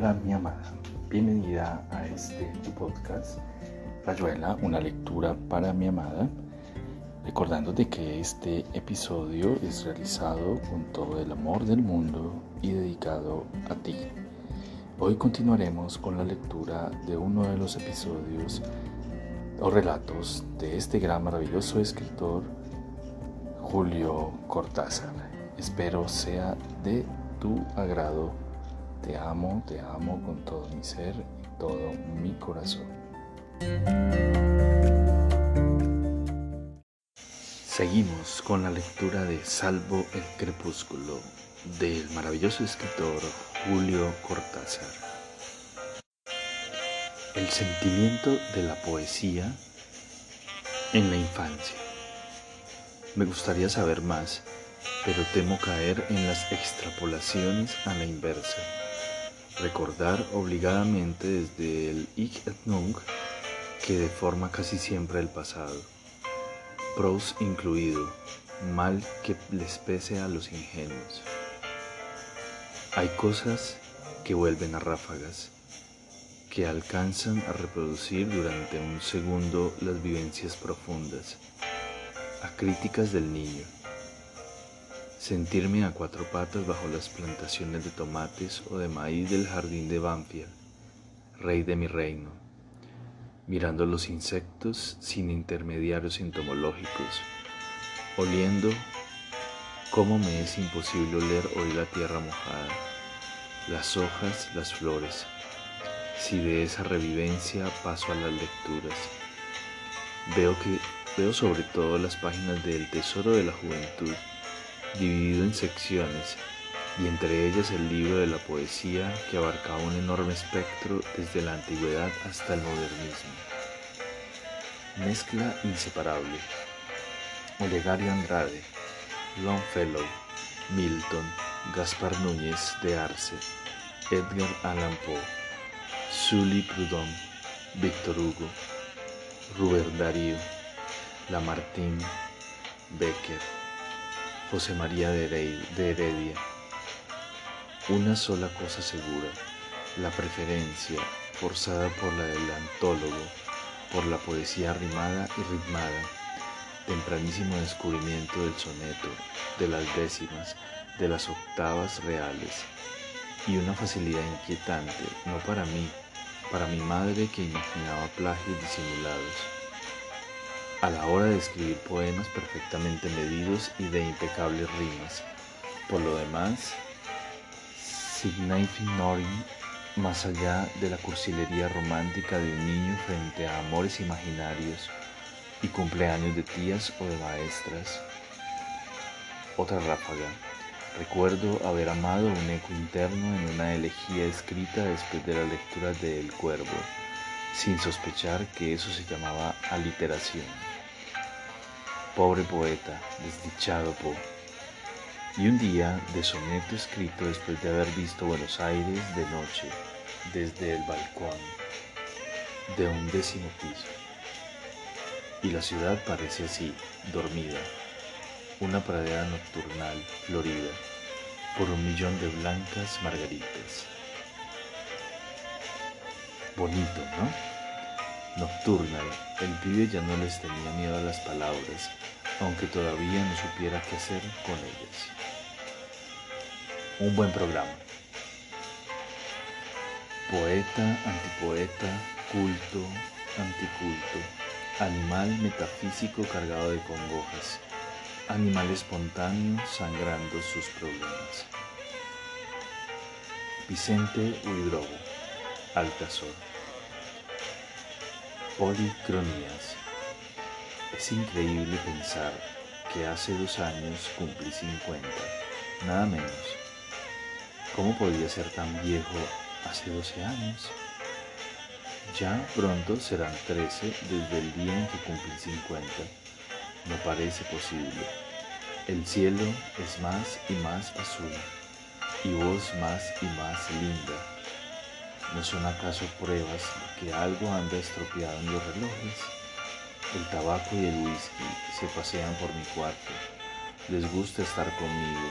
Hola mi amada, bienvenida a este podcast Rayuela, una lectura para mi amada, recordándote que este episodio es realizado con todo el amor del mundo y dedicado a ti. Hoy continuaremos con la lectura de uno de los episodios o relatos de este gran maravilloso escritor Julio Cortázar. Espero sea de tu agrado. Te amo, te amo con todo mi ser y todo mi corazón. Seguimos con la lectura de Salvo el Crepúsculo del maravilloso escritor Julio Cortázar. El sentimiento de la poesía en la infancia. Me gustaría saber más, pero temo caer en las extrapolaciones a la inversa. Recordar obligadamente desde el Ich et Nunc que deforma casi siempre el pasado. Pros incluido, mal que les pese a los ingenuos. Hay cosas que vuelven a ráfagas, que alcanzan a reproducir durante un segundo las vivencias profundas, a críticas del niño. Sentirme a cuatro patas bajo las plantaciones de tomates o de maíz del jardín de Banfield, rey de mi reino, mirando los insectos sin intermediarios entomológicos, oliendo cómo me es imposible oler hoy la tierra mojada, las hojas, las flores, si de esa revivencia paso a las lecturas. Veo que veo sobre todo las páginas del Tesoro de la Juventud, dividido en secciones, y entre ellas el libro de la poesía que abarcaba un enorme espectro desde la antigüedad hasta el modernismo. Mezcla inseparable. Olegario Andrade, Longfellow, Milton, Gaspar Núñez de Arce, Edgar Allan Poe, Sully Proudhon, Víctor Hugo, Rubén Darío, Lamartine, Becker, José María de Heredia. Una sola cosa segura, la preferencia forzada por la del antólogo, por la poesía rimada y ritmada, tempranísimo descubrimiento del soneto, de las décimas, de las octavas reales, y una facilidad inquietante, no para mí, para mi madre que imaginaba plagios disimulados. A la hora de escribir poemas perfectamente medidos y de impecables rimas. Por lo demás, Norim, más allá de la cursilería romántica de un niño frente a amores imaginarios y cumpleaños de tías o de maestras. Otra ráfaga. Recuerdo haber amado un eco interno en una elegía escrita después de la lectura de El Cuervo, sin sospechar que eso se llamaba aliteración. Pobre poeta, desdichado Poe. Y un día de soneto escrito después de haber visto Buenos Aires de noche desde el balcón de un décimo piso. Y la ciudad parece así, dormida, una pradera nocturnal florida por un millón de blancas margaritas. Bonito, ¿no? Nocturnal, el pibe ya no les tenía miedo a las palabras, aunque todavía no supiera qué hacer con ellas. Un buen programa. Poeta, antipoeta, culto, anticulto, animal metafísico cargado de congojas animal espontáneo sangrando sus problemas. Vicente Huidrobo, Altazor. Policronías. Es increíble pensar que hace dos años cumplí 50, nada menos. ¿Cómo podía ser tan viejo hace 12 años? Ya pronto serán 13 desde el día en que cumplí 50 no parece posible. El cielo es más y más azul y vos más y más linda. ¿No son acaso pruebas que algo anda estropeado en los relojes? El tabaco y el whisky se pasean por mi cuarto. Les gusta estar conmigo.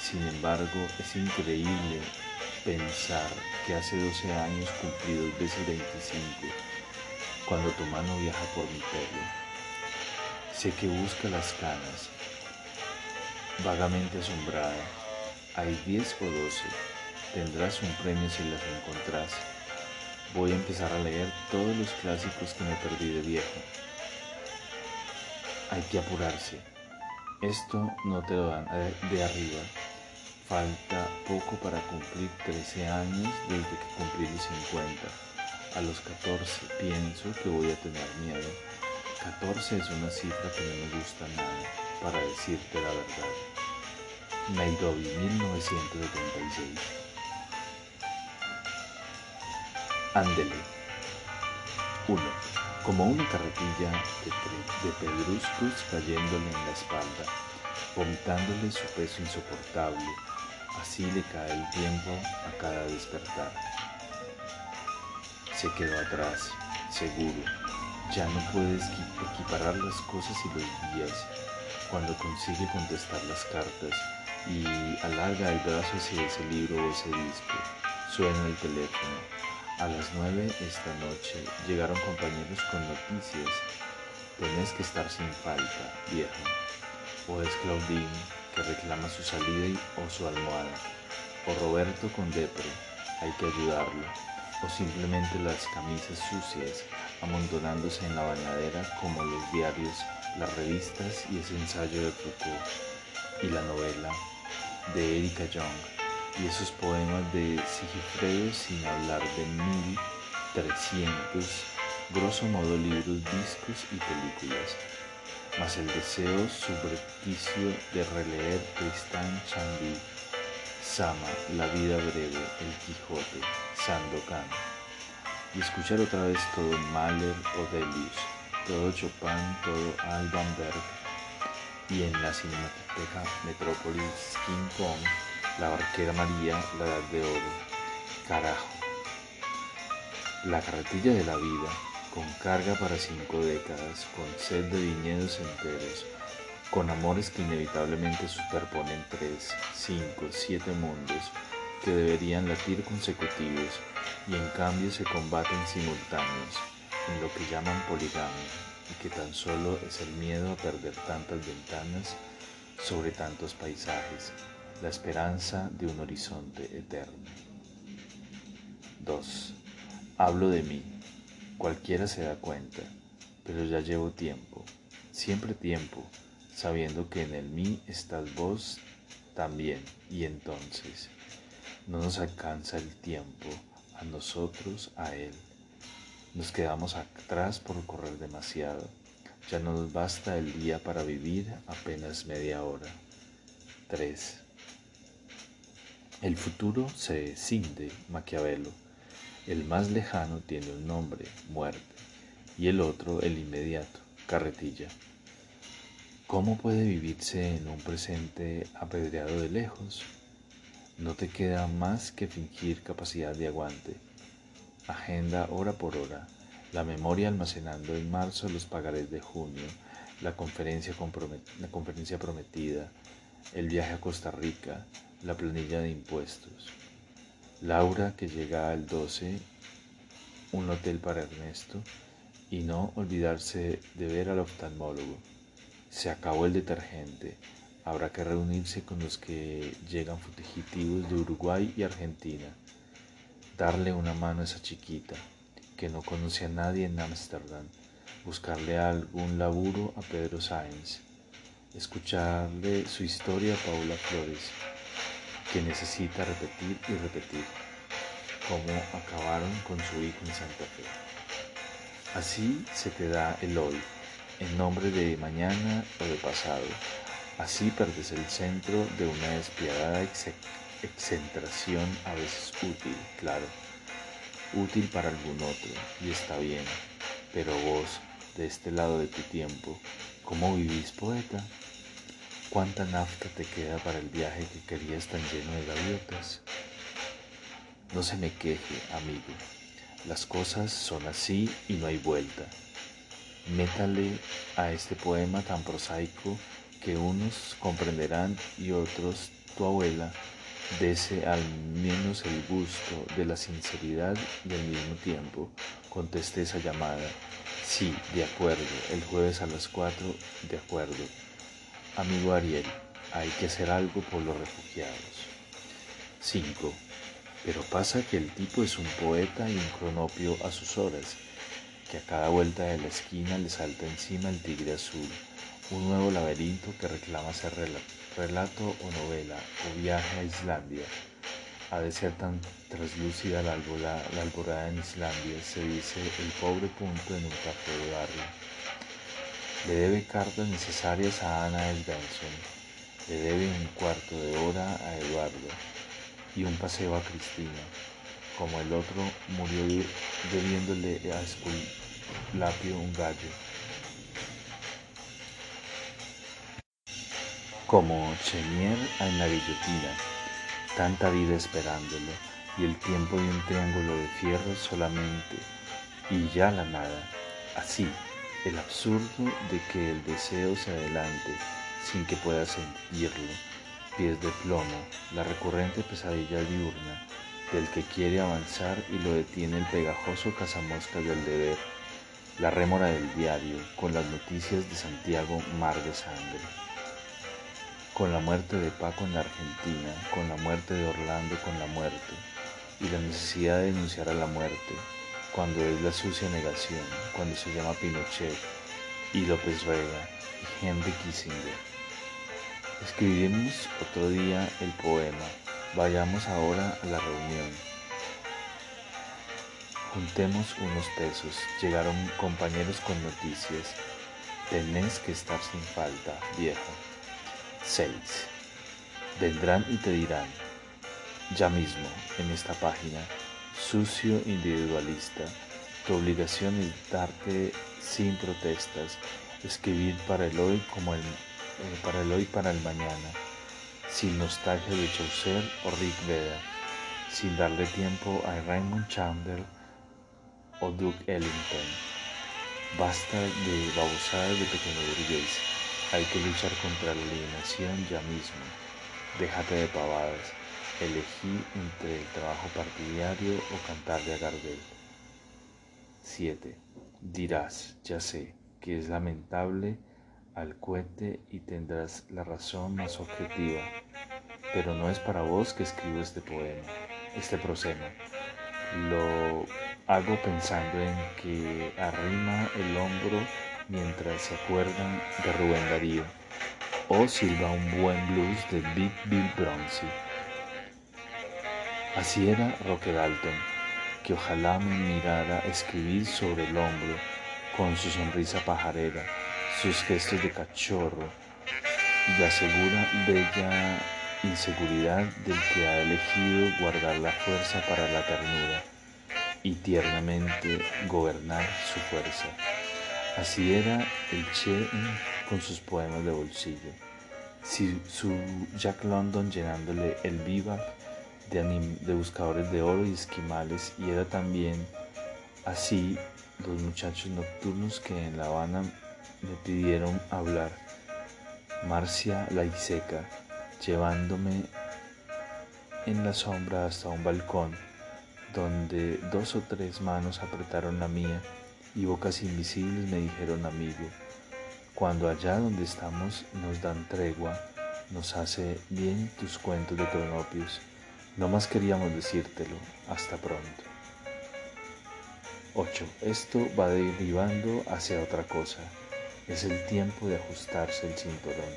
Sin embargo, es increíble pensar que hace 12 años cumplidos veces 25, cuando tu mano viaja por mi pelo. Sé que busca las canas, vagamente asombrada. Hay 10 o 12, tendrás un premio si las encontrás. Voy a empezar a leer todos los clásicos que me perdí de viejo. Hay que apurarse. Esto no te lo dan de arriba. Falta poco para cumplir 13 años desde que cumplí los 50. A los 14 pienso que voy a tener miedo. 14 es una cifra que no me gusta nada, para decirte la verdad. Nairobi, 1976. Ándele. 1 como una carretilla de, pedruscos cayéndole en la espalda, vomitándole su peso insoportable. Así le cae el tiempo a cada despertar. Se quedó atrás, seguro. Ya no puedes equiparar las cosas y los días. Cuando consigue contestar las cartas y alarga el brazo hacia ese libro o ese disco, suena el teléfono a las nueve esta noche llegaron compañeros con noticias. Tenés que estar sin falta, viejo. O es Claudine que reclama su salida o su almohada. O Roberto con depre, hay que ayudarlo. O simplemente las camisas sucias amontonándose en la bañadera como los diarios, las revistas y ese ensayo de Foucault. Y la novela de Erika Young y esos poemas de Sigifredo sin hablar de 1300, grosso modo libros, discos y películas, más el deseo subrepticio de releer Tristan Chandy, Sama, La vida breve, El Quijote, Sandokan, y escuchar otra vez todo Mahler o Delius, todo Chopin, todo Alban Berg, y en la Cinemateca Metrópolis King Kong, la barquera María, la edad de oro. Carajo. La carretilla de la vida, con carga para cinco décadas, con sed de viñedos enteros, con amores que inevitablemente superponen tres, cinco, siete mundos que deberían latir consecutivos y en cambio se combaten simultáneos en lo que llaman poligamia y que tan solo es el miedo a perder tantas ventanas sobre tantos paisajes la esperanza de un horizonte eterno. 2. Hablo de mí. Cualquiera se da cuenta, pero ya llevo tiempo, siempre tiempo, sabiendo que en el mí estás vos también, y entonces no nos alcanza el tiempo a nosotros, a Él. Nos quedamos atrás por correr demasiado. Ya no nos basta el día para vivir apenas media hora. 3. El futuro se cinde, Maquiavelo. El más lejano tiene un nombre, muerte, y el otro, el inmediato, carretilla. ¿Cómo puede vivirse en un presente apedreado de lejos? No te queda más que fingir capacidad de aguante. Agenda hora por hora, la memoria almacenando en marzo los pagarés de junio, la conferencia prometida, el viaje a Costa Rica, la planilla de impuestos. Laura que llega al 12, un hotel para Ernesto y no olvidarse de ver al oftalmólogo. Se acabó el detergente. Habrá que reunirse con los que llegan fugitivos de Uruguay y Argentina. Darle una mano a esa chiquita que no conoce a nadie en Ámsterdam. Buscarle algún laburo a Pedro Sáenz. Escucharle su historia a Paula Flores que necesita repetir y repetir cómo acabaron con su hijo en Santa Fe. Así se te da el hoy, en nombre de mañana o de pasado. Así perdes el centro de una despiadada excentración a veces útil, claro, útil para algún otro, y está bien, pero vos, de este lado de tu tiempo, ¿cómo vivís poeta? ¿Cuánta nafta te queda para el viaje que querías tan lleno de gaviotas? No se me queje, amigo. Las cosas son así y no hay vuelta. Métale a este poema tan prosaico que unos comprenderán y otros, tu abuela, dese al menos el gusto de la sinceridad y al mismo tiempo contesté esa llamada. Sí, de acuerdo, el jueves a las cuatro, de acuerdo. Amigo Ariel, hay que hacer algo por los refugiados. 5. Pero pasa que el tipo es un poeta y un cronopio a sus horas, que a cada vuelta de la esquina le salta encima el tigre azul, un nuevo laberinto que reclama ser relato o novela o viaje a Islandia. Ha de ser tan traslúcida la, alborada, en Islandia, se dice el pobre punto en un café de barrio. Le debe cartas necesarias a Ana Benson, le debe un cuarto de hora a Eduardo y un paseo a Cristina, como el otro murió debiéndole a Esculapio un gallo. Como Chenier en la guillotina, tanta vida esperándolo y el tiempo de un triángulo de fierro solamente y ya la nada. Así, el absurdo de que el deseo se adelante sin que pueda sentirlo, pies de plomo, la recurrente pesadilla diurna del que quiere avanzar y lo detiene el pegajoso cazamoscas del deber, la rémora del diario con las noticias de Santiago mar de sangre. Con la muerte de Paco en la Argentina, con la muerte de Orlando con la muerte, y la necesidad de denunciar a la muerte, cuando es la sucia negación, cuando se llama Pinochet y López Vega y Henry Kissinger. Escribiremos otro día el poema, vayamos ahora a la reunión. Juntemos unos pesos, llegaron compañeros con noticias, tenés que estar sin falta, viejo. 6. Vendrán y te dirán, ya mismo, en esta página, sucio individualista, tu obligación es darte sin protestas, escribir para el hoy como el, eh, para el hoy para el mañana, sin nostalgia de Chaucer o Rick Veda, sin darle tiempo a Raymond Chandler o Duke Ellington. Basta de babosadas de pequeño burgués. Hay que luchar contra la alienación ya mismo. Déjate de pavadas. Elegí entre el trabajo partidario o cantarle a Gardel. 7. Dirás, ya sé, que es lamentable al cohete y tendrás la razón más objetiva, pero no es para vos que escribo este poema, este prosema. Lo hago pensando en que arrima el hombro mientras se acuerdan de Rubén Darío o silba un buen blues de Big Bill Bronzy. Así era Roque Dalton, que ojalá me mirara escribir sobre el hombro con su sonrisa pajarera, sus gestos de cachorro y la segura, bella inseguridad del que ha elegido guardar la fuerza para la ternura y tiernamente gobernar su fuerza. Así era el Che con sus poemas de bolsillo, su Jack London llenándole el viva de, buscadores de oro y esquimales, y era también así los muchachos nocturnos que en La Habana me pidieron hablar. Marcia la Iseca, llevándome en la sombra hasta un balcón donde dos o tres manos apretaron la mía y bocas invisibles me dijeron amigo, cuando allá donde estamos nos dan tregua, nos hace bien tus cuentos de cronopios, no más queríamos decírtelo, hasta pronto. 8. Esto va derivando hacia otra cosa, es el tiempo de ajustarse el cinturón,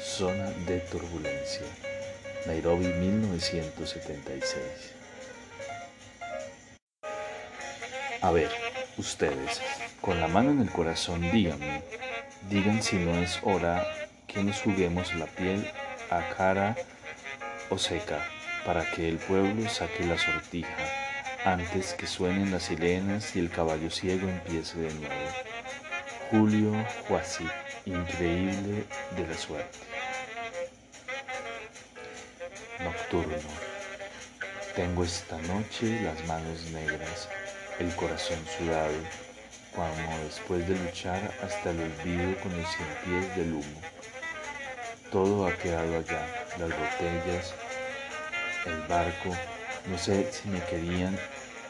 zona de turbulencia. Nairobi 1976. A ver, Ustedes, con la mano en el corazón, díganme, digan si no es hora que nos juguemos la piel a cara o seca para que el pueblo saque la sortija antes que suenen las sirenas y el caballo ciego empiece de nuevo. Julio Juazi, increíble de la suerte. Nocturno. Tengo esta noche las manos negras el corazón sudado, como después de luchar hasta el olvido con los cien pies del humo. Todo ha quedado allá, las botellas, el barco, no sé si me querían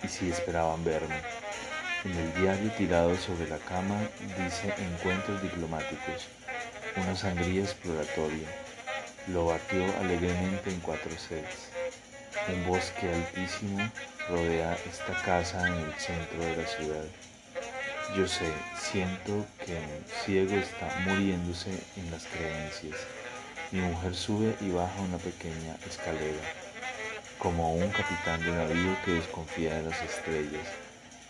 y si esperaban verme. En el diario tirado sobre la cama dice encuentros diplomáticos, una sangría exploratoria. Lo batió alegremente en cuatro sets. Un bosque altísimo rodea esta casa en el centro de la ciudad. Yo sé, siento que un ciego está muriéndose en las creencias. Mi mujer sube y baja una pequeña escalera, como un capitán de navío que desconfía de las estrellas.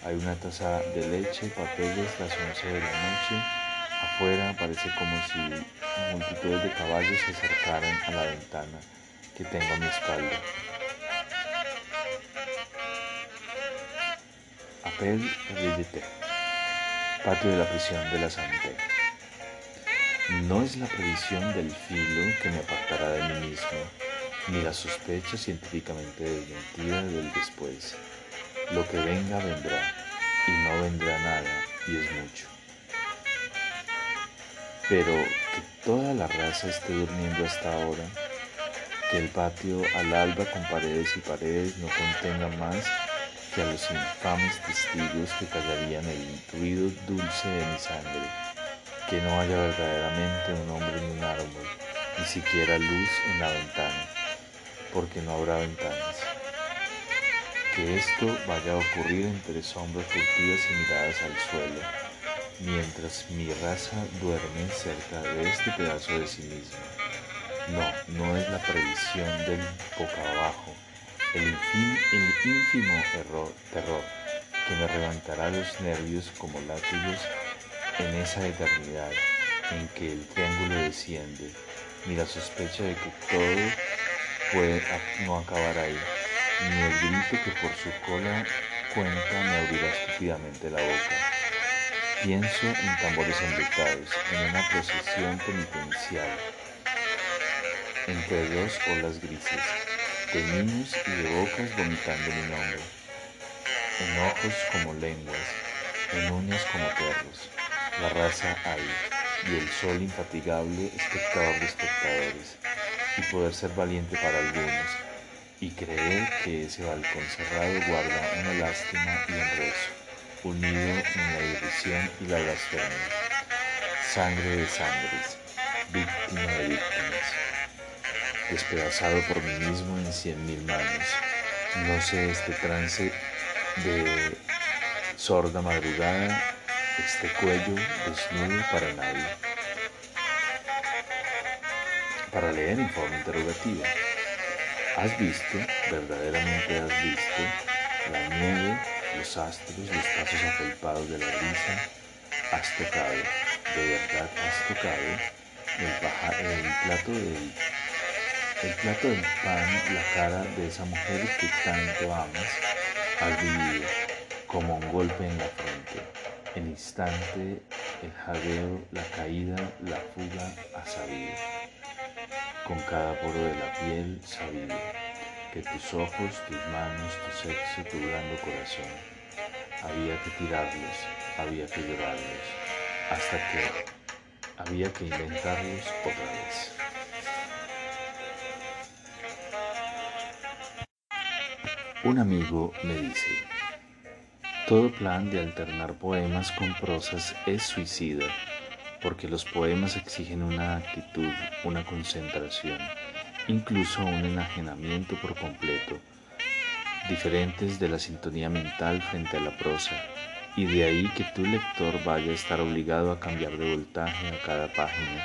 Hay una taza de leche, papeles, las once de la noche. Afuera parece como si multitudes de caballos se acercaran a la ventana que tengo a mi espalda. Ridete, patio de la prisión de la Santé. No es la previsión del filo que me apartará de mí mismo, ni la sospecha científicamente desmentida del después. Lo que venga vendrá, y no vendrá nada, y es mucho. Pero que toda la raza esté durmiendo hasta ahora, que el patio al alba con paredes y paredes no contenga más que a los infames testigos que callarían el ruido dulce de mi sangre, que no haya verdaderamente un hombre en un árbol, ni siquiera luz en la ventana, porque no habrá ventanas. Que esto vaya a ocurrir entre sombras furtivas y miradas al suelo, mientras mi raza duerme cerca de este pedazo de sí misma. No, no es la previsión del boca abajo, el, ínfimo error, terror que me levantará los nervios como látigos en esa eternidad en que el triángulo desciende, ni la sospecha de que todo puede no acabar ahí, ni el grito que por su cola cuenta me abrirá estúpidamente la boca. Pienso en tambores enlutados, en una procesión penitencial, entre dos olas grises, de niños y de bocas vomitando mi nombre, en ojos como lenguas, en uñas como perros, la raza ahí, y el sol infatigable espectador de espectadores, y poder ser valiente para algunos, y creer que ese balcón cerrado guarda una lástima y un rezo, unido en la irrisión y la blasfemia, sangre de sangres, víctima de víctimas despedazado por mí mismo en cien mil manos. No sé este trance de sorda madrugada, este cuello desnudo para nadie. Para leer en forma interrogativa. ¿Has visto, verdaderamente has visto, la nieve, los astros, los pasos afelpados de la brisa? ¿Has tocado, de verdad has tocado, el, el plato del el plato del pan, la cara de esa mujer que tanto amas, has vivido como un golpe en la frente. El instante, el jadeo, la caída, la fuga, ha sabido. Con cada poro de la piel, sabido que tus ojos, tus manos, tu sexo, tu blando corazón, había que tirarlos, había que llorarlos, hasta que había que inventarlos otra vez. Un amigo me dice, todo plan de alternar poemas con prosas es suicida, porque los poemas exigen una actitud, una concentración, incluso un enajenamiento por completo, diferentes de la sintonía mental frente a la prosa, y de ahí que tu lector vaya a estar obligado a cambiar de voltaje a cada página,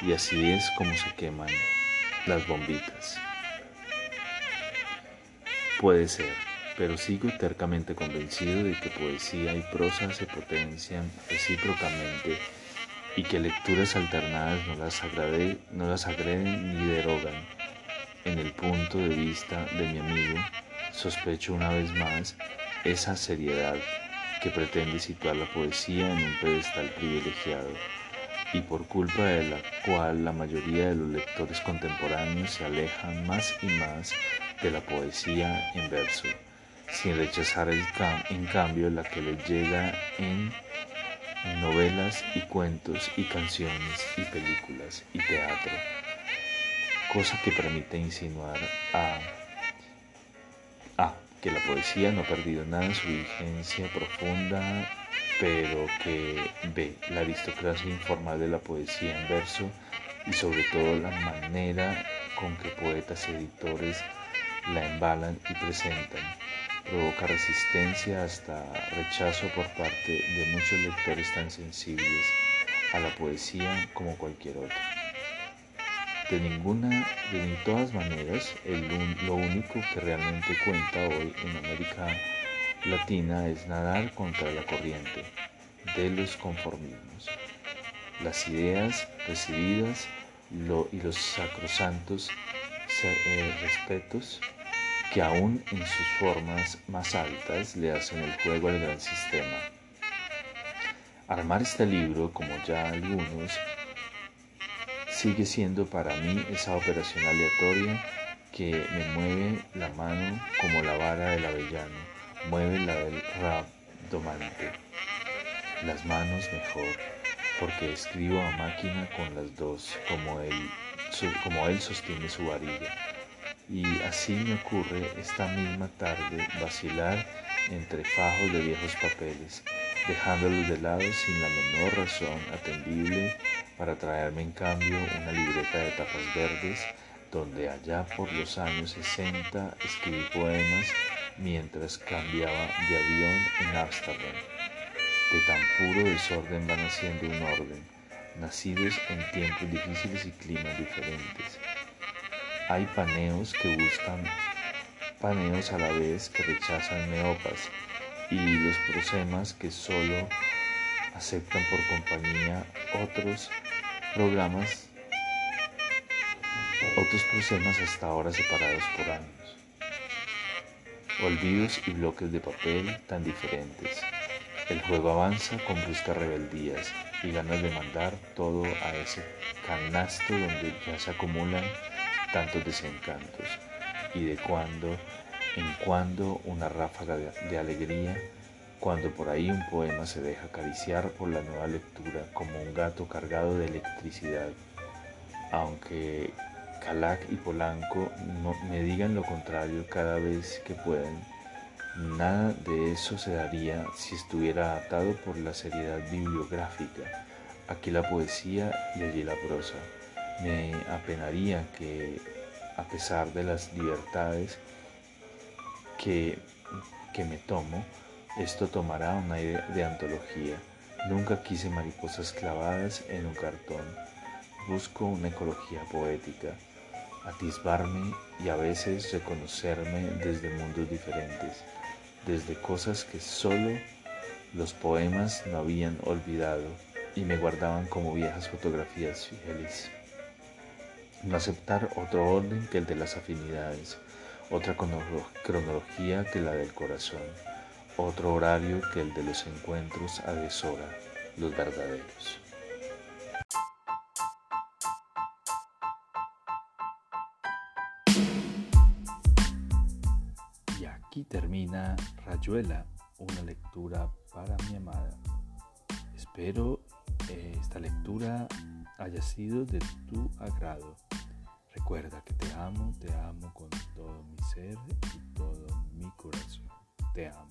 y así es como se queman las bombitas. Puede ser, pero sigo tercamente convencido de que poesía y prosa se potencian recíprocamente y que lecturas alternadas no las, no las agreden ni derogan. En el punto de vista de mi amigo, sospecho una vez más esa seriedad que pretende situar la poesía en un pedestal privilegiado y por culpa de la cual la mayoría de los lectores contemporáneos se alejan más y más de la poesía en verso, sin rechazar el en cambio la que les llega en novelas y cuentos y canciones y películas y teatro, cosa que permite insinuar a que la poesía no ha perdido nada en su vigencia profunda, pero que ve la aristocracia informal de la poesía en verso y sobre todo la manera con que poetas y editores la embalan y presentan provoca resistencia hasta rechazo por parte de muchos lectores tan sensibles a la poesía como cualquier otro. De ninguna, de todas maneras, lo único que realmente cuenta hoy en América Latina es nadar contra la corriente de los conformismos. Las ideas recibidas y los sacrosantos eh, respetos que aún en sus formas más altas le hacen el juego al gran sistema. Armar este libro, como ya algunos, sigue siendo para mí esa operación aleatoria que me mueve la mano como la vara del avellano, mueve la del rabdomante. Las manos mejor, porque escribo a máquina con las dos, como él, como él sostiene su varilla y así me ocurre esta misma tarde vacilar entre fajos de viejos papeles, dejándolos de lado sin la menor razón atendible para traerme en cambio una libreta de tapas verdes donde allá por los años 60 escribí poemas mientras cambiaba de avión en Ámsterdam. De tan puro desorden van haciendo un orden, nacidos en tiempos difíciles y climas diferentes hay paneos que buscan paneos a la vez que rechazan neopas y los prosemas que solo aceptan por compañía otros programas, otros prosemas hasta ahora separados por años. Olvidos y bloques de papel tan diferentes. El juego avanza con bruscas rebeldías y ganas de mandar todo a ese canasto donde ya se acumulan tantos desencantos y de cuando en cuando una ráfaga de, alegría, cuando por ahí un poema se deja acariciar por la nueva lectura como un gato cargado de electricidad, aunque Calac y Polanco me digan lo contrario cada vez que pueden, nada de eso se daría si estuviera atado por la seriedad bibliográfica, aquí la poesía y allí la prosa. Me apenaría que, a pesar de las libertades que, que me tomo, esto tomará un aire de antología. Nunca quise mariposas clavadas en un cartón. Busco una ecología poética, atisbarme y a veces reconocerme desde mundos diferentes, desde cosas que solo los poemas no habían olvidado y me guardaban como viejas fotografías fieles no aceptar otro orden que el de las afinidades, otra cronología que la del corazón, otro horario que el de los encuentros a deshora, los verdaderos. Y aquí termina Rayuela, una lectura para mi amada. Espero eh, esta lectura haya sido de tu agrado. Recuerda que te amo, te amo con todo mi ser y todo mi corazón. Te amo.